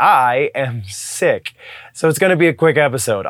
I am sick. So it's going to be a quick episode.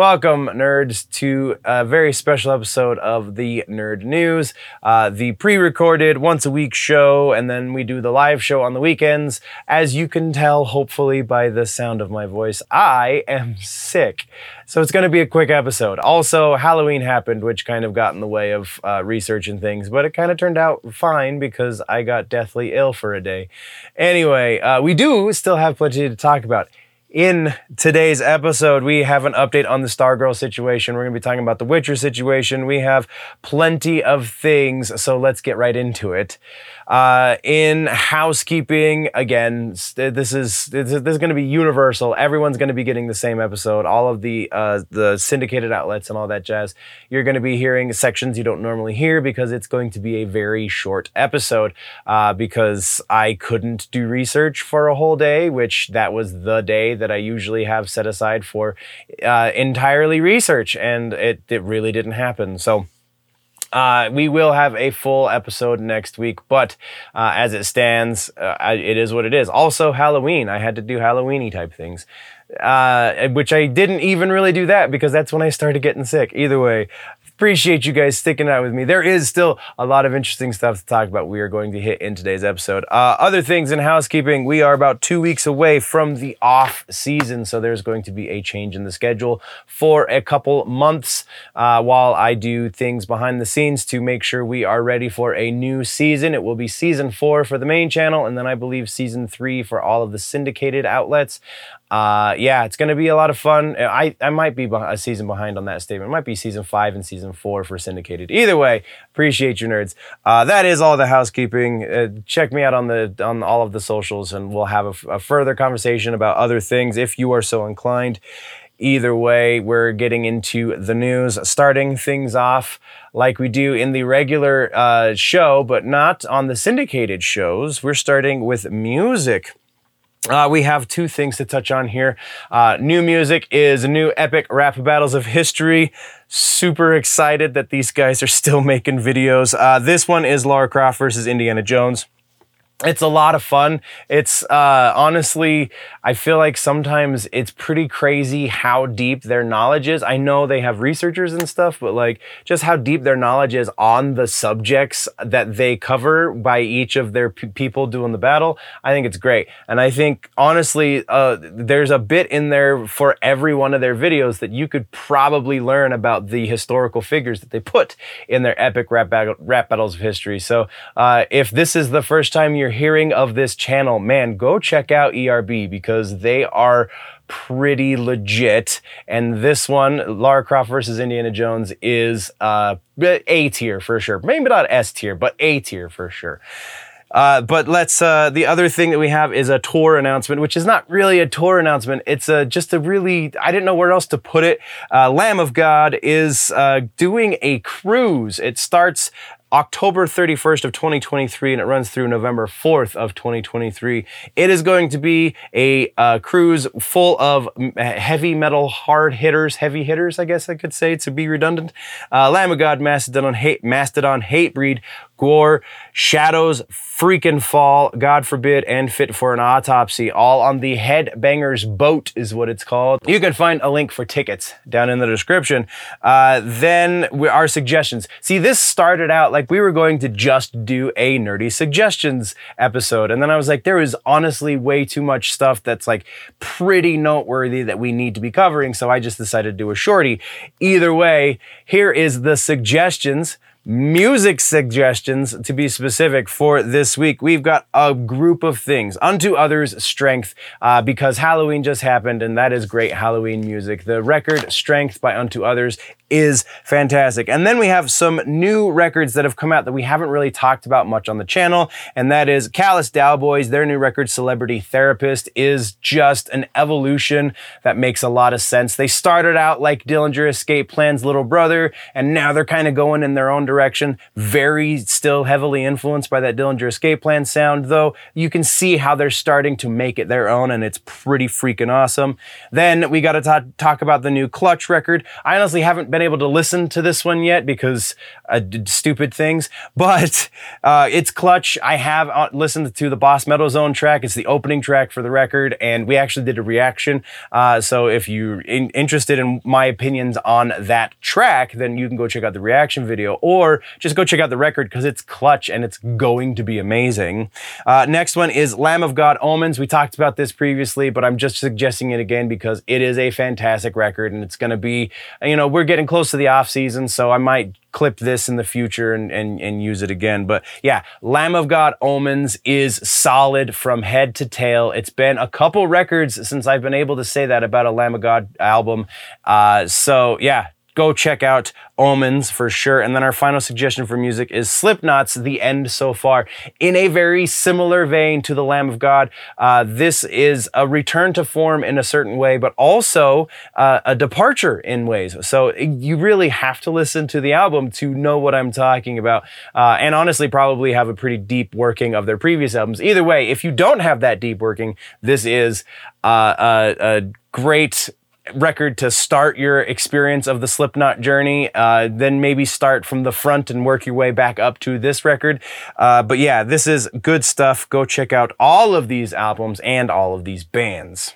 Welcome, nerds, to a very special episode of the Nerd News, uh, the pre recorded once a week show, and then we do the live show on the weekends. As you can tell, hopefully, by the sound of my voice, I am sick. So it's going to be a quick episode. Also, Halloween happened, which kind of got in the way of uh, researching things, but it kind of turned out fine because I got deathly ill for a day. Anyway, uh, we do still have plenty to talk about. In today's episode, we have an update on the Stargirl situation. We're going to be talking about the Witcher situation. We have plenty of things, so let's get right into it. Uh, in housekeeping, again, this is this is, going to be universal. Everyone's going to be getting the same episode. All of the uh, the syndicated outlets and all that jazz. You're going to be hearing sections you don't normally hear because it's going to be a very short episode. Uh, because I couldn't do research for a whole day, which that was the day that I usually have set aside for uh, entirely research, and it it really didn't happen. So. Uh, we will have a full episode next week, but uh, as it stands, uh, I, it is what it is. Also, Halloween. I had to do Halloweeny type things, uh, which I didn't even really do that because that's when I started getting sick. Either way, appreciate you guys sticking out with me. There is still a lot of interesting stuff to talk about. We are going to hit in today's episode. Uh, other things in housekeeping, we are about two weeks away from the off season, so there's going to be a change in the schedule for a couple months uh, while I do things behind the scenes to make sure we are ready for a new season. It will be season four for the main channel, and then I believe season three for all of the syndicated outlets. Uh, yeah, it's going to be a lot of fun. I, I might be a season behind on that statement. It might be season five and season four for syndicated. Either way, appreciate you nerds. Uh, that is all the housekeeping. Uh, check me out on the on all of the socials, and we'll have a, a further conversation about other things if you are so inclined. Either way, we're getting into the news, starting things off like we do in the regular uh, show, but not on the syndicated shows. We're starting with music. Uh, we have two things to touch on here. Uh, new music is a new epic rap battles of history. Super excited that these guys are still making videos. Uh, this one is Lara Croft versus Indiana Jones it's a lot of fun. It's uh, honestly, I feel like sometimes it's pretty crazy how deep their knowledge is. I know they have researchers and stuff, but like just how deep their knowledge is on the subjects that they cover by each of their p- people doing the battle. I think it's great. And I think honestly, uh, there's a bit in there for every one of their videos that you could probably learn about the historical figures that they put in their epic rap, battle, rap battles of history. So uh, if this is the first time you're you're hearing of this channel, man, go check out ERB because they are pretty legit. And this one, Lara Croft versus Indiana Jones, is uh, A tier for sure. Maybe not S tier, but A tier for sure. Uh, but let's. Uh, the other thing that we have is a tour announcement, which is not really a tour announcement. It's a, just a really. I didn't know where else to put it. Uh, Lamb of God is uh, doing a cruise. It starts October 31st of 2023 and it runs through November 4th of 2023. It is going to be a uh, cruise full of heavy metal hard hitters, heavy hitters, I guess I could say to be redundant. Uh, Lamb of God, Mastodon, hate, Mastodon, Hatebreed, Gwar, Shadows, freaking fall, God forbid, and fit for an autopsy, all on the Headbangers boat is what it's called. You can find a link for tickets down in the description. Uh, then we, our suggestions. See, this started out like we were going to just do a nerdy suggestions episode. And then I was like, there is honestly way too much stuff that's like pretty noteworthy that we need to be covering. So I just decided to do a shorty. Either way, here is the suggestions music suggestions to be specific for this week. We've got a group of things. Unto Others Strength, uh, because Halloween just happened, and that is great Halloween music. The record Strength by Unto Others is fantastic. And then we have some new records that have come out that we haven't really talked about much on the channel, and that is Callous Daoboys. Their new record, Celebrity Therapist, is just an evolution that makes a lot of sense. They started out like Dillinger Escape Plan's little brother, and now they're kind of going in their own direction. Very still heavily influenced by that Dillinger Escape Plan sound, though you can see how they're starting to make it their own, and it's pretty freaking awesome. Then we got to talk about the new Clutch record. I honestly haven't been able to listen to this one yet because uh, stupid things, but uh, it's Clutch. I have uh, listened to the Boss Metal Zone track. It's the opening track for the record, and we actually did a reaction. Uh, so if you're in- interested in my opinions on that track, then you can go check out the reaction video or just go check out the record because it's clutch and it's going to be amazing. Uh, next one is Lamb of God Omens. We talked about this previously, but I'm just suggesting it again because it is a fantastic record and it's going to be, you know, we're getting close to the off season, so I might clip this in the future and, and, and use it again. But yeah, Lamb of God Omens is solid from head to tail. It's been a couple records since I've been able to say that about a Lamb of God album. Uh, so yeah, go check out Omens for sure. And then our final suggestion for music is Slipknot's The End So Far. In a very similar vein to The Lamb of God, uh, this is a return to form in a certain way, but also uh, a departure in ways. So you really have to listen to the album to know what I'm talking about. Uh, and honestly, probably have a pretty deep working of their previous albums. Either way, if you don't have that deep working, this is uh, a, a great record to start your experience of the Slipknot journey. Uh, then maybe start from the front and work your way back up to this record. Uh, but yeah, this is good stuff. Go check out all of these albums and all of these bands.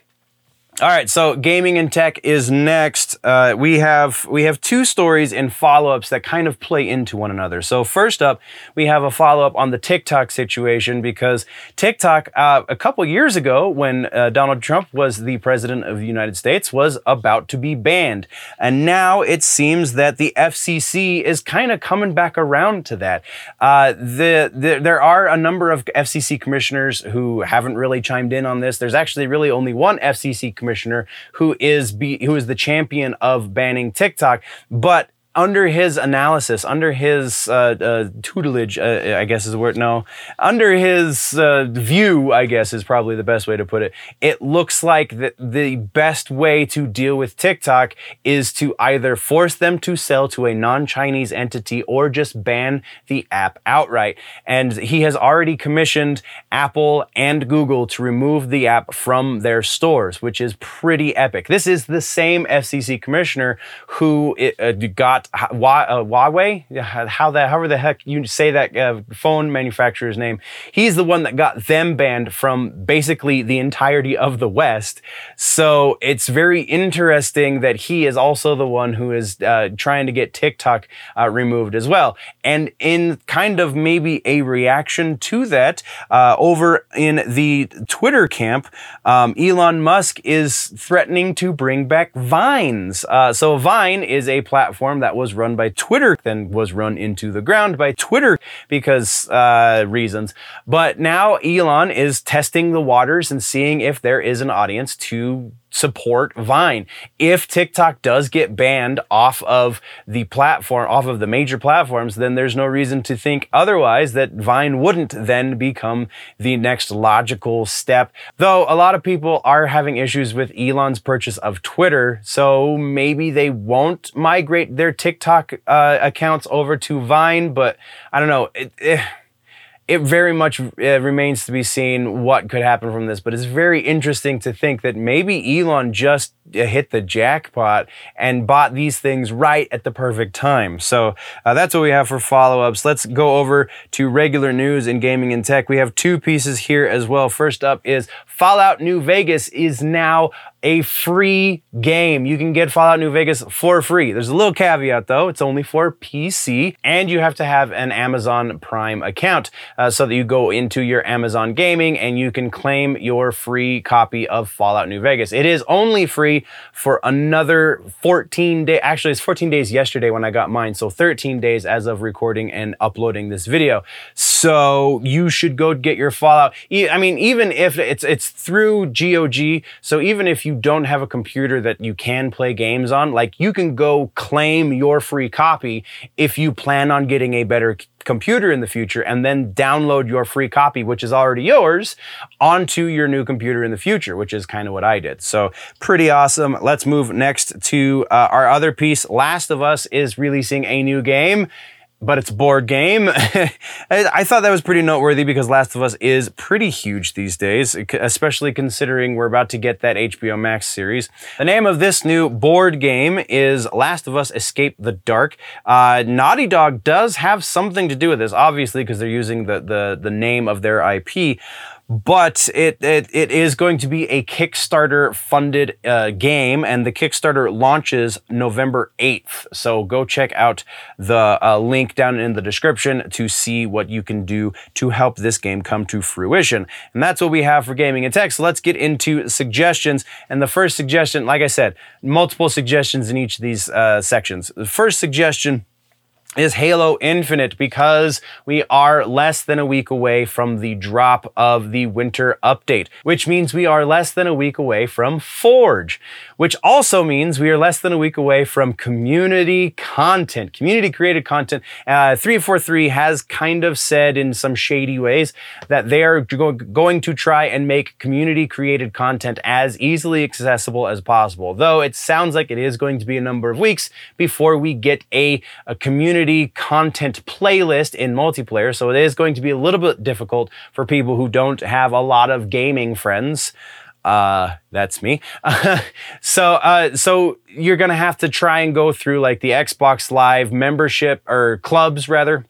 All right, so gaming and tech is next. Uh, we have we have two stories and follow-ups that kind of play into one another. So first up, we have a follow-up on the TikTok situation because TikTok uh, a couple years ago, when uh, Donald Trump was the president of the United States, was about to be banned, and now it seems that the FCC is kind of coming back around to that. Uh, the, the there are a number of FCC commissioners who haven't really chimed in on this. There's actually really only one FCC commissioner who is be, who is the champion of banning TikTok, but under his analysis, under his uh, uh, tutelage, uh, I guess is the word. No, under his uh, view, I guess is probably the best way to put it. It looks like that the best way to deal with TikTok is to either force them to sell to a non-Chinese entity or just ban the app outright. And he has already commissioned Apple and Google to remove the app from their stores, which is pretty epic. This is the same FCC commissioner who uh, got uh, Huawei, how that, however the heck you say that uh, phone manufacturer's name. He's the one that got them banned from basically the entirety of the West. So it's very interesting that he is also the one who is uh, trying to get TikTok uh, removed as well. And in kind of maybe a reaction to that, uh, over in the Twitter camp, um, Elon Musk is threatening to bring back Vines. So Vine is a platform that was run by Twitter, then was run into the ground by Twitter because uh, reasons. But now Elon is testing the waters and seeing if there is an audience to support Vine. If TikTok does get banned off of the platform, off of the major platforms, then there's no reason to think otherwise that Vine wouldn't then become the next logical step. Though a lot of people are having issues with Elon's purchase of Twitter, so maybe they won't migrate their TikTok uh, accounts over to Vine, but I don't know. It, it, eh, it very much uh, remains to be seen what could happen from this, but it's very interesting to think that maybe Elon just uh, hit the jackpot and bought these things right at the perfect time. So uh, that's what we have for follow ups. Let's go over to regular news in gaming and tech. We have two pieces here as well. First up is Fallout New Vegas is now a free game. You can get Fallout New Vegas for free. There's a little caveat though, it's only for PC and you have to have an Amazon Prime account uh, so that you go into your Amazon Gaming and you can claim your free copy of Fallout New Vegas. It is only free for another 14 days. Actually, it's 14 days yesterday when I got mine, so 13 days as of recording and uploading this video. So you should go get your Fallout. I mean, even if it's it's through GOG, so even if you don't have a computer that you can play games on, like you can go claim your free copy if you plan on getting a better computer in the future and then download your free copy, which is already yours, onto your new computer in the future, which is kind of what I did. So pretty awesome. Let's move next to uh, our other piece. Last of Us is releasing a new game but it's a board game. I thought that was pretty noteworthy because Last of Us is pretty huge these days, especially considering we're about to get that HBO Max series. The name of this new board game is Last of Us Escape the Dark. Uh, Naughty Dog does have something to do with this, obviously, because they're using the, the, the name of their IP but it, it, it is going to be a Kickstarter funded uh, game, and the Kickstarter launches November 8th. So go check out the uh, link down in the description to see what you can do to help this game come to fruition. And that's what we have for gaming and tech. So let's get into suggestions. And the first suggestion, like I said, multiple suggestions in each of these uh, sections. The first suggestion is Halo Infinite because we are less than a week away from the drop of the winter update, which means we are less than a week away from Forge, which also means we are less than a week away from community content, community created content. Uh, 343 has kind of said in some shady ways that they are go- going to try and make community created content as easily accessible as possible, though it sounds like it is going to be a number of weeks before we get a, a community community content playlist in multiplayer. So it is going to be a little bit difficult for people who don't have a lot of gaming friends. Uh, that's me. so, uh, so you're gonna have to try and go through like the Xbox Live membership or clubs rather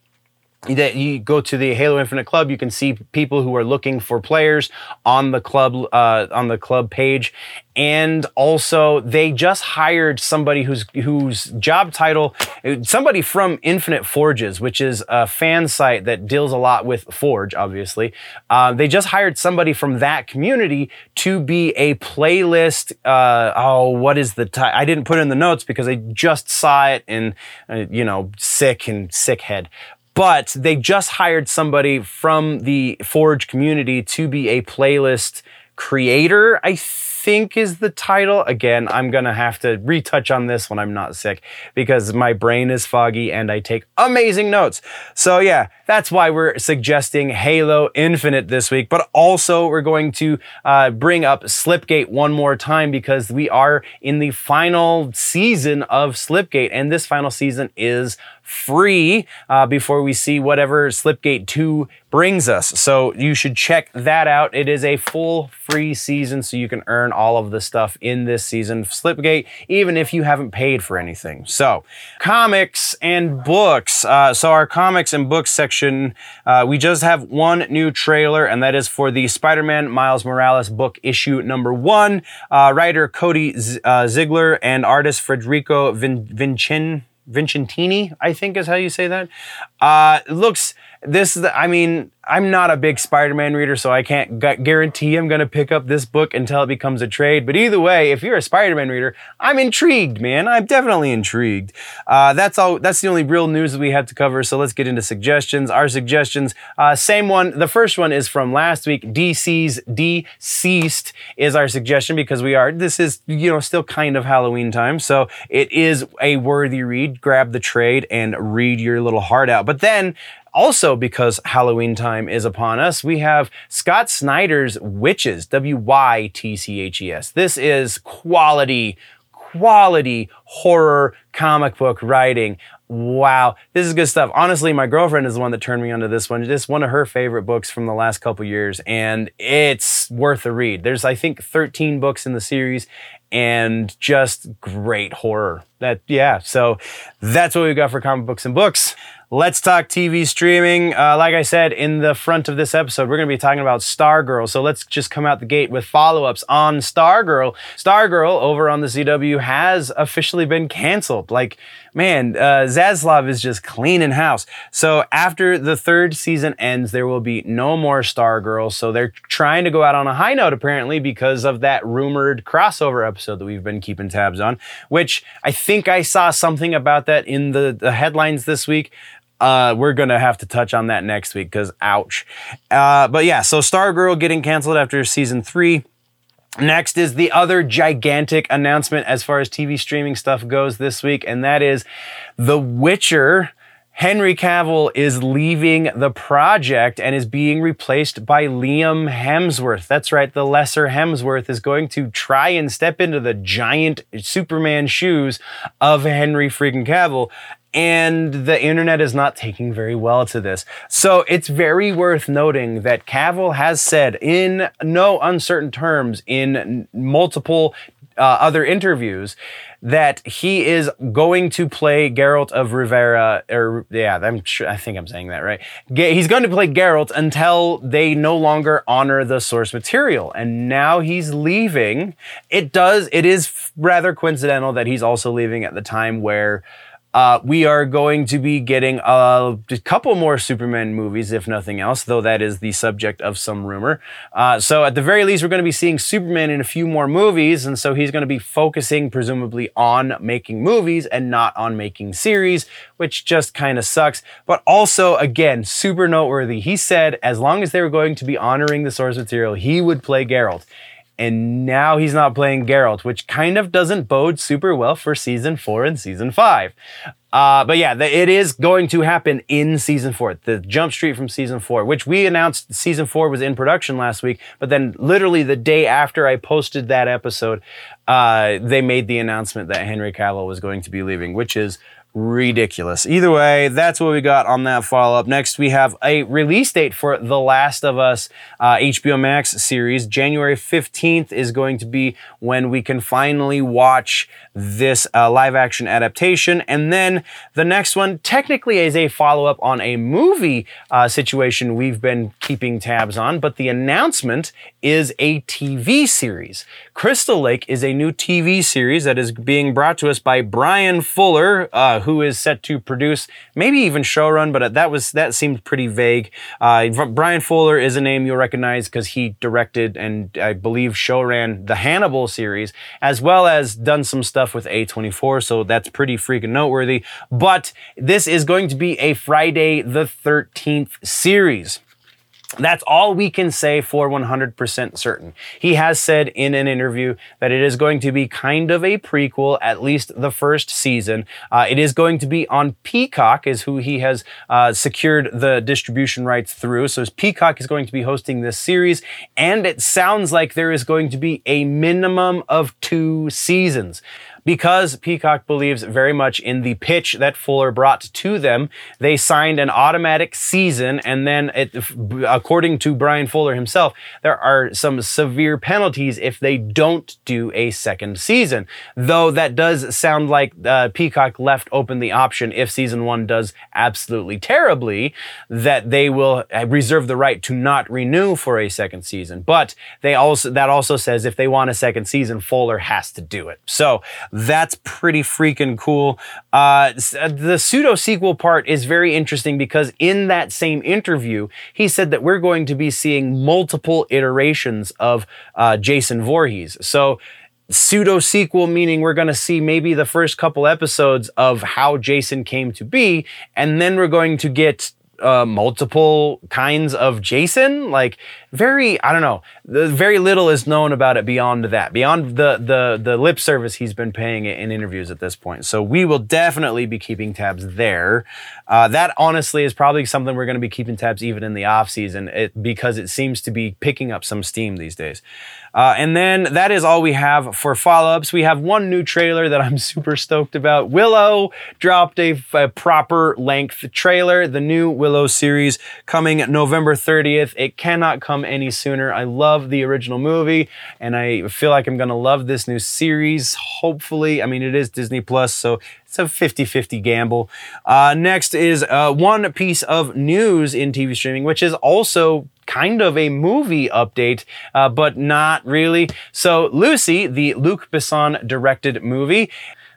that you go to the Halo Infinite Club, you can see people who are looking for players on the club uh, on the club page, and also they just hired somebody whose whose job title somebody from Infinite Forges, which is a fan site that deals a lot with Forge. Obviously, uh, they just hired somebody from that community to be a playlist. Uh, oh, what is the title? I didn't put in the notes because I just saw it and uh, you know sick and sick head but they just hired somebody from the Forge community to be a playlist creator, I think is the title. Again, I'm going to have to retouch on this when I'm not sick because my brain is foggy and I take amazing notes. So yeah, that's why we're suggesting Halo Infinite this week, but also we're going to uh, bring up Splitgate one more time because we are in the final season of Splitgate and this final season is free uh, before we see whatever Splitgate 2 brings us. So you should check that out. It is a full free season, so you can earn all of the stuff in this season Splitgate, even if you haven't paid for anything. So, comics and books. Uh, so, our comics and books section, uh, we just have one new trailer, and that is for the Spider Man Miles Morales book issue number one. Uh, writer Cody Z- uh, Ziglar and artist Federico Vin-. Vincentini, I think is how you say that. Uh, looks this is, I mean, I'm not a big Spider-Man reader, so I can't gu- guarantee I'm going to pick up this book until it becomes a trade. But either way, if you're a Spider-Man reader, I'm intrigued, man. I'm definitely intrigued. Uh, that's all. That's the only real news that we have to cover. So let's get into suggestions. Our suggestions, uh, same one. The first one is from last week. DC's deceased is our suggestion because we are. This is you know still kind of Halloween time, so it is a worthy read. Grab the trade and read your little heart out. But then also, because Halloween time is upon us, we have Scott Snyder's Wytches, W Y T C H E S. This is quality, quality horror comic book writing. Wow, this is good stuff. Honestly, my girlfriend is the one that turned me onto this one. This one of her favorite books from the last couple years, and it's worth a read. There's, I think, 13 books in the series, and just great horror. That yeah. So that's what we got for comic books and books. Let's talk TV streaming. Uh, like I said in the front of this episode, we're going to be talking about Stargirl. So let's just come out the gate with follow ups on Stargirl. Stargirl over on the CW has officially been canceled. Like, man, uh, Zaslav is just cleaning house. So after the third season ends, there will be no more Stargirl. So they're trying to go out on a high note, apparently, because of that rumored crossover episode that we've been keeping tabs on, which I think I saw something about that in the, the headlines this week. Uh, we're gonna have to touch on that next week because ouch. Uh, but yeah, so Stargirl getting canceled after season three. Next is the other gigantic announcement as far as TV streaming stuff goes this week, and that is The Witcher. Henry Cavill is leaving the project and is being replaced by Liam Hemsworth. That's right, the lesser Hemsworth is going to try and step into the giant Superman shoes of Henry freaking Cavill and the internet is not taking very well to this. So it's very worth noting that Cavill has said in no uncertain terms in multiple uh, other interviews that he is going to play Geralt of Rivera, or yeah, I'm sure, I think I'm saying that right. He's going to play Geralt until they no longer honor the source material, and now he's leaving. It does. It is rather coincidental that he's also leaving at the time where uh, we are going to be getting a, couple more Superman movies, if nothing else, though that is the subject of some rumor. Uh, so at the very least, we're going to be seeing Superman in a few more movies, and so he's going to be focusing presumably on making movies and not on making series, which just kind of sucks. But also, again, super noteworthy. He said as long as they were going to be honoring the source material, he would play Geralt and now he's not playing Geralt, which kind of doesn't bode super well for season four and season five. Uh, but yeah, the, it is going to happen in season four. The jump street from season four, which we announced season four was in production last week, but then literally the day after I posted that episode, uh, they made the announcement that Henry Cavill was going to be leaving, which is ridiculous. Either way, that's what we got on that follow up. Next, we have a release date for The Last of Us uh, HBO Max series. January 15th is going to be when we can finally watch this uh, live action adaptation. And then the next one technically is a follow up on a movie uh, situation we've been keeping tabs on, but the announcement is a TV series. Crystal Lake is a new TV series that is being brought to us by Bryan Fuller, uh, who is set to produce, maybe even showrun, but that was that seemed pretty vague. Uh, Bryan Fuller is a name you'll recognize because he directed and I believe showran the Hannibal series, as well as done some stuff with A24. So that's pretty freaking noteworthy. But this is going to be a Friday the 13th series. That's all we can say for 100% certain. He has said in an interview that it is going to be kind of a prequel, at least the first season. Uh, it is going to be on Peacock, is who he has uh, secured the distribution rights through. So Peacock is going to be hosting this series, and it sounds like there is going to be a minimum of two seasons because Peacock believes very much in the pitch that Fuller brought to them. They signed an automatic season, and then, it, according to Bryan Fuller himself, there are some severe penalties if they don't do a second season. Though that does sound like uh, Peacock left open the option if season one does absolutely terribly, that they will uh, reserve the right to not renew for a second season. But they also that also says if they want a second season, Fuller has to do it. So that's pretty freaking cool. Uh, uh, the pseudo sequel part is very interesting because in that same interview, he said that we're going to be seeing multiple iterations of uh, Jason Voorhees. So pseudo sequel meaning we're going to see maybe the first couple episodes of how Jason came to be and then we're going to get uh, multiple kinds of Jason. Like very, I don't know. The, very little is known about it beyond that, beyond the the the lip service he's been paying in interviews at this point. So we will definitely be keeping tabs there. Uh, that honestly is probably something we're going to be keeping tabs even in the off season, it, because it seems to be picking up some steam these days. Uh, and then that is all we have for follow-ups. We have one new trailer that I'm super stoked about. Willow dropped a, a proper length trailer, the new Willow series coming November 30th. It cannot come any sooner. I love the original movie and I feel like I'm going to love this new series. Hopefully, I mean, it is Disney Plus, so it's a 50 50 gamble. Uh, next is uh, one piece of news in TV streaming, which is also kind of a movie update, uh, but not really. So, Lucy, the Luc Besson directed movie,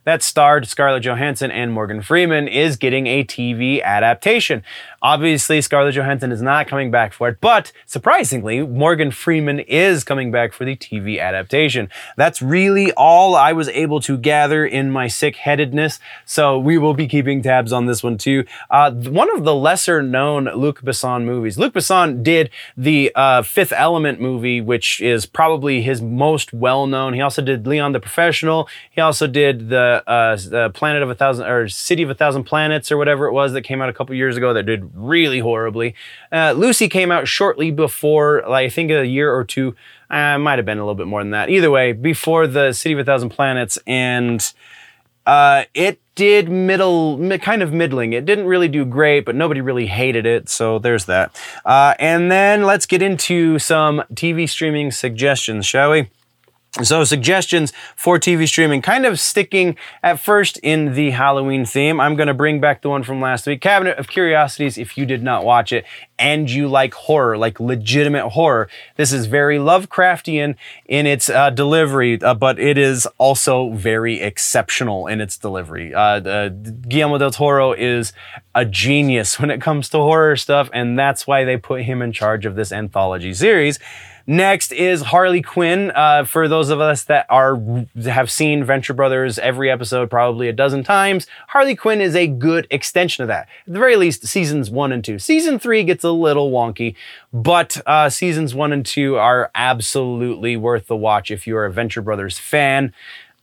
that starred Scarlett Johansson and Morgan Freeman is getting a TV adaptation. Obviously, Scarlett Johansson is not coming back for it, but surprisingly, Morgan Freeman is coming back for the TV adaptation. That's really all I was able to gather in my sick headedness, so we will be keeping tabs on this one too. Uh, one of the lesser known Luc Besson movies. Luc Besson did the uh, Fifth Element movie, which is probably his most well known. He also did Leon the Professional. He also did the, uh, the Planet of a Thousand or City of a Thousand Planets or whatever it was that came out a couple years ago that did really horribly. Uh, Lucy came out shortly before, like, I think a year or two, uh, might have been a little bit more than that. Either way, before the City of a Thousand Planets, and uh, it did middle, kind of middling. It didn't really do great, but nobody really hated it. So there's that. Uh, and then let's get into some TV streaming suggestions, shall we? So, suggestions for TV streaming, kind of sticking at first in the Halloween theme. I'm going to bring back the one from last week Cabinet of Curiosities. If you did not watch it and you like horror, like legitimate horror, this is very Lovecraftian in its uh, delivery, uh, but it is also very exceptional in its delivery. Uh, Guillermo del Toro is a genius when it comes to horror stuff, and that's why they put him in charge of this anthology series. Next is Harley Quinn. Uh, for those of us that are have seen Venture Brothers every episode probably a dozen times, Harley Quinn is a good extension of that. At the very least, seasons one and two. Season three gets a little wonky, but uh, seasons one and two are absolutely worth the watch if you're a Venture Brothers fan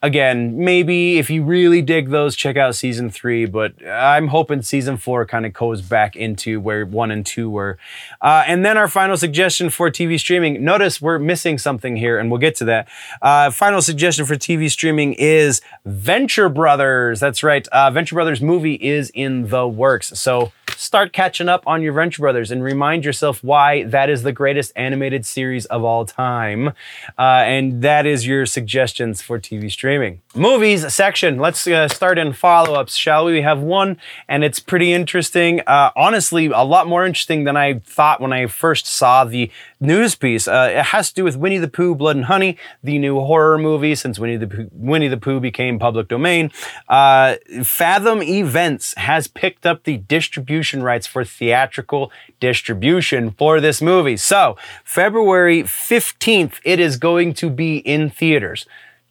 again, maybe if you really dig those, check out season three. But I'm hoping season four kind of goes back into where one and two were. Uh, and then our final suggestion for TV streaming. Notice we're missing something here, and we'll get to that. Uh, final suggestion for TV streaming is Venture Brothers. That's right. Uh, Venture Brothers movie is in the works. So start catching up on your Venture Brothers and remind yourself why that is the greatest animated series of all time. Uh, and that is your suggestions for TV streaming. Movies section. Let's uh, start in follow ups, shall we? We have one, and it's pretty interesting. Uh, honestly, a lot more interesting than I thought when I first saw the news piece. Uh, it has to do with Winnie the Pooh, Blood and Honey, the new horror movie since Winnie the Pooh, Winnie the Pooh became public domain. Uh, Fathom Events has picked up the distribution rights for theatrical distribution for this movie. So, February 15th, it is going to be in theaters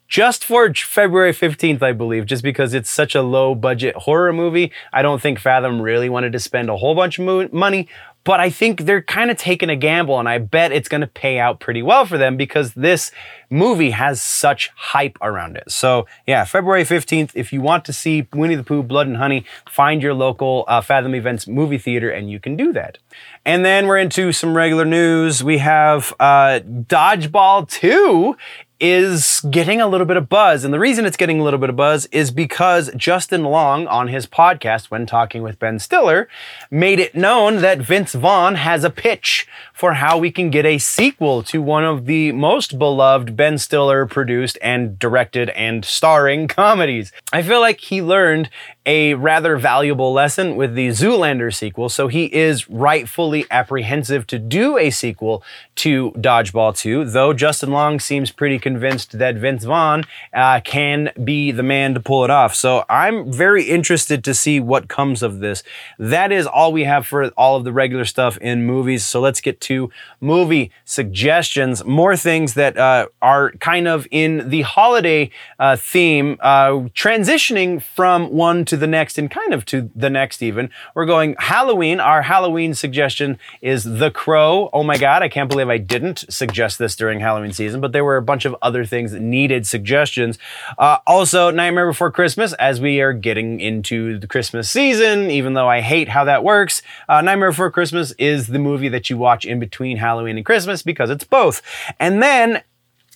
just for February 15th, I believe, just because it's such a low budget horror movie. I don't think Fathom really wanted to spend a whole bunch of mo- money, but I think they're kind of taking a gamble and I bet it's going to pay out pretty well for them because this movie has such hype around it. So yeah, February 15th, if you want to see Winnie the Pooh, Blood and Honey, find your local uh, Fathom Events movie theater and you can do that. And then we're into some regular news. We have uh, Dodgeball 2 is getting a little bit of buzz. And the reason it's getting a little bit of buzz is because Justin Long on his podcast, when talking with Ben Stiller, made it known that Vince Vaughn has a pitch for how we can get a sequel to one of the most beloved Ben Stiller produced and directed and starring comedies. I feel like he learned a rather valuable lesson with the Zoolander sequel, so he is rightfully apprehensive to do a sequel to Dodgeball 2, though Justin Long seems pretty convinced that Vince Vaughn uh, can be the man to pull it off. So I'm very interested to see what comes of this. That is all we have for all of the regular stuff in movies, so let's get to movie suggestions. More things that uh, are kind of in the holiday uh, theme, uh, transitioning from one to the next and kind of to the next even. We're going Halloween. Our Halloween suggestion is The Crow. Oh my God, I can't believe I didn't suggest this during Halloween season, but there were a bunch of other things that needed suggestions. Uh, also, Nightmare Before Christmas, as we are getting into the Christmas season, even though I hate how that works, uh, Nightmare Before Christmas is the movie that you watch in between Halloween and Christmas because it's both. And then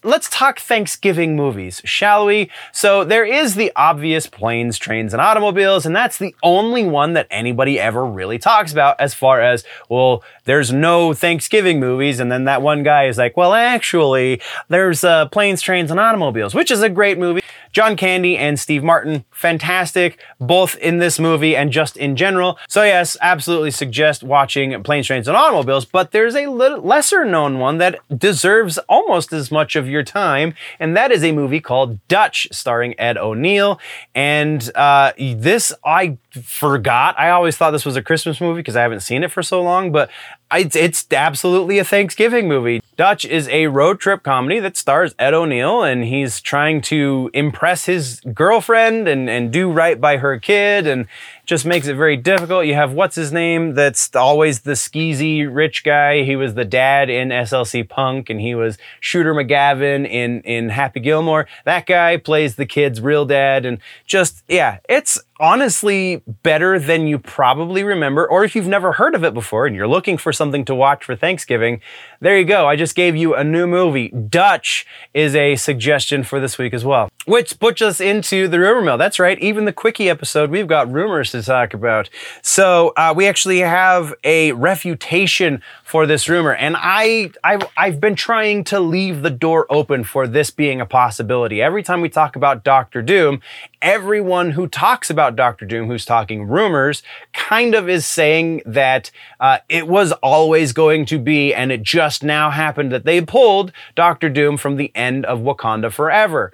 let's talk Thanksgiving movies, shall we? So there is the obvious planes, trains, and automobiles, and that's the only one that anybody ever really talks about as far as, well, there's no Thanksgiving movies. And then that one guy is like, well, actually, there's uh, planes, trains, and automobiles, which is a great movie. John Candy and Steve Martin, fantastic, both in this movie and just in general. So yes, absolutely suggest watching Planes, Trains, and Automobiles, but there's a lesser known one that deserves almost as much of your time, and that is a movie called Dutch, starring Ed O'Neill. And uh, this, I forgot. I always thought this was a Christmas movie because I haven't seen it for so long, but it's, it's absolutely a Thanksgiving movie. Dutch is a road trip comedy that stars Ed O'Neill, and he's trying to impress his girlfriend and, and do right by her kid and just makes it very difficult. You have what's his name? That's always the skeezy rich guy. He was the dad in SLC Punk, and he was Shooter McGavin in in Happy Gilmore. That guy plays the kid's real dad, and just yeah, it's honestly better than you probably remember, or if you've never heard of it before and you're looking for something to watch for Thanksgiving, there you go. I just gave you a new movie. Dutch is a suggestion for this week as well. Which puts us into the rumor mill. That's right. Even the quickie episode, we've got rumors to talk about. So uh, we actually have a refutation for this rumor, and I I've, I've been trying to leave the door open for this being a possibility. Every time we talk about Doctor Doom, everyone who talks about Doctor Doom, who's talking rumors, kind of is saying that uh, it was always going to be, and it just now happened that they pulled Doctor Doom from the end of Wakanda Forever.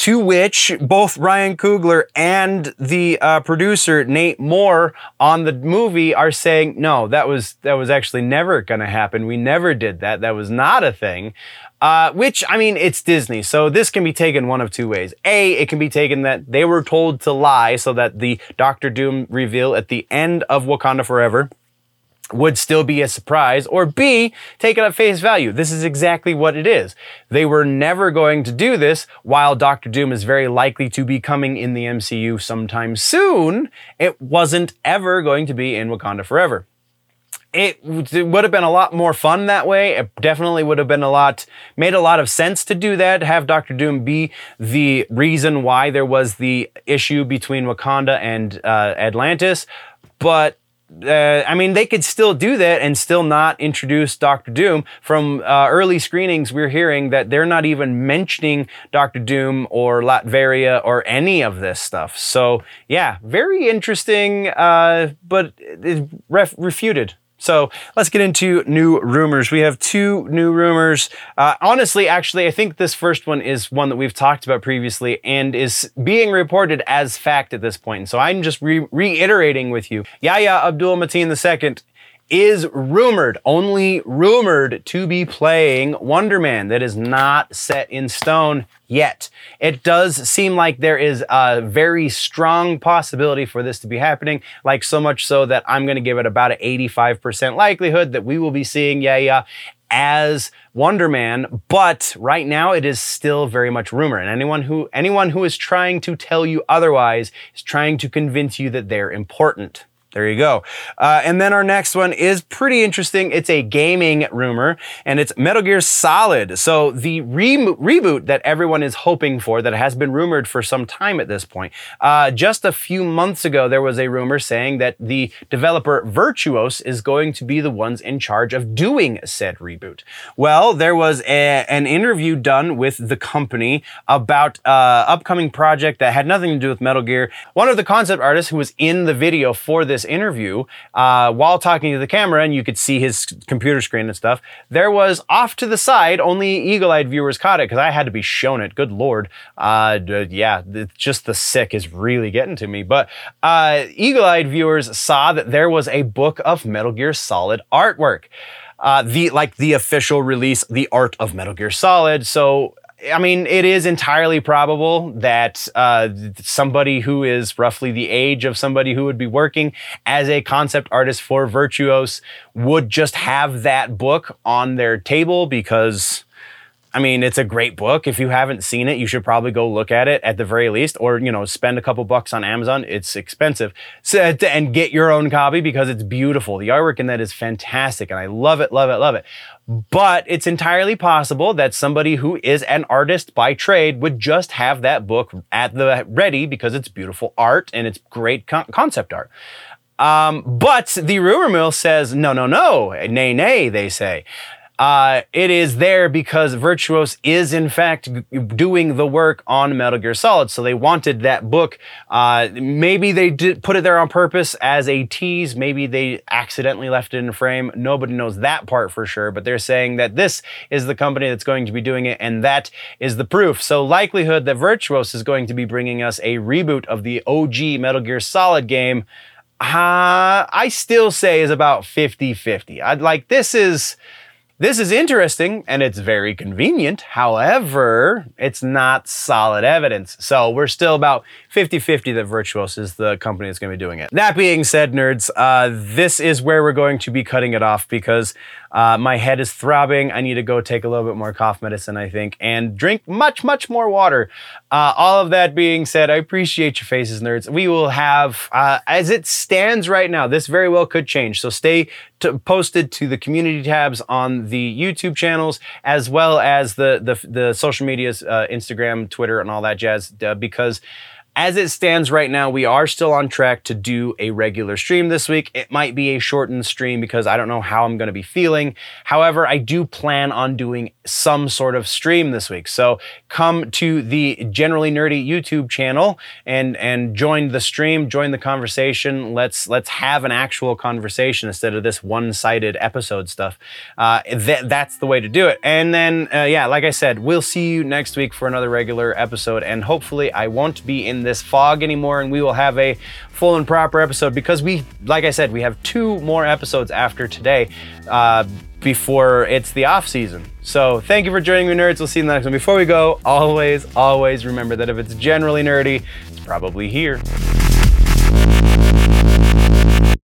To which both Ryan Coogler and the uh, producer Nate Moore on the movie are saying, no, that was that was actually never going to happen. We never did that. That was not a thing. Uh, which, I mean, it's Disney, so this can be taken one of two ways. A, it can be taken that they were told to lie so that the Doctor Doom reveal at the end of Wakanda Forever would still be a surprise, or B, take it at face value. This is exactly what it is. They were never going to do this while Doctor Doom is very likely to be coming in the MCU sometime soon. It wasn't ever going to be in Wakanda Forever it, would have been a lot more fun that way. It definitely would have been a lot, made a lot of sense to do that, have Doctor Doom be the reason why there was the issue between Wakanda and uh, Atlantis. But uh, I mean, they could still do that and still not introduce Doctor Doom. From uh, early screenings, we're hearing that they're not even mentioning Doctor Doom or Latveria or any of this stuff. So, yeah, very interesting, uh, but ref- refuted so let's get into new rumors. We have two new rumors. Uh, honestly, actually, I think this first one is one that we've talked about previously and is being reported as fact at this point. So I'm just re- reiterating with you. Yahya Abdul Mateen II is rumored, only rumored to be playing Wonder Man. That is not set in stone yet. It does seem like there is a very strong possibility for this to be happening, like so much so that I'm going to give it about an 85% likelihood that we will be seeing Yahya as Wonder Man, but right now it is still very much rumor. And anyone who anyone who is trying to tell you otherwise is trying to convince you that they're important. There you go. Uh, and then our next one is pretty interesting. It's a gaming rumor, and it's Metal Gear Solid. So the re- reboot that everyone is hoping for, that has been rumored for some time at this point. Uh, just a few months ago, there was a rumor saying that the developer Virtuos is going to be the ones in charge of doing said reboot. Well, there was a, an interview done with the company about uh, upcoming project that had nothing to do with Metal Gear. One of the concept artists who was in the video for this interview, uh, while talking to the camera, and you could see his computer screen and stuff, there was off to the side, only eagle eyed viewers caught it because I had to be shown it. Good Lord. Uh, yeah, just the sick is really getting to me. But uh, eagle eyed viewers saw that there was a book of Metal Gear Solid artwork. Uh, the like the official release, the art of Metal Gear Solid. So I mean, it is entirely probable that uh, somebody who is roughly the age of somebody who would be working as a concept artist for Virtuos would just have that book on their table because I mean, it's a great book. If you haven't seen it, you should probably go look at it at the very least, or you know, spend a couple bucks on Amazon. It's expensive, so, and get your own copy because it's beautiful. The artwork in that is fantastic, and I love it, love it, love it. But it's entirely possible that somebody who is an artist by trade would just have that book at the ready because it's beautiful art and it's great con- concept art. Um, but the rumor mill says, no, no, no, nay, nay, they say. Uh, it is there because Virtuos is in fact doing the work on Metal Gear Solid. So they wanted that book. Uh, maybe they did put it there on purpose as a tease. Maybe they accidentally left it in frame. Nobody knows that part for sure, but they're saying that this is the company that's going to be doing it, and that is the proof. So likelihood that Virtuos is going to be bringing us a reboot of the OG Metal Gear Solid game. Uh, I still say is about 50 50. I'd like this is This is interesting and it's very convenient. However, it's not solid evidence. So we're still about 50 50 that Virtuos is the company that's going to be doing it. That being said, nerds, uh, this is where we're going to be cutting it off because uh, my head is throbbing. I need to go take a little bit more cough medicine, I think, and drink much, much more water. Uh, all of that being said, I appreciate your faces, nerds. We will have, uh, as it stands right now, this very well could change. So stay to, posted to the community tabs on the YouTube channels as well as the the, the social medias, uh, Instagram, Twitter, and all that jazz, uh, because as it stands right now, we are still on track to do a regular stream this week. It might be a shortened stream because I don't know how I'm going to be feeling. However, I do plan on doing some sort of stream this week. So come to the Generally Nerdy YouTube channel and and join the stream, join the conversation. Let's let's have an actual conversation instead of this one-sided episode stuff. Uh, th- that's the way to do it. And then uh, yeah, like I said, we'll see you next week for another regular episode, and hopefully I won't be in this fog anymore and we will have a full and proper episode because we, like I said, we have two more episodes after today uh, before it's the off season. So thank you for joining me, nerds. We'll see you in the next one. Before we go, always, always remember that if it's generally nerdy, it's probably here.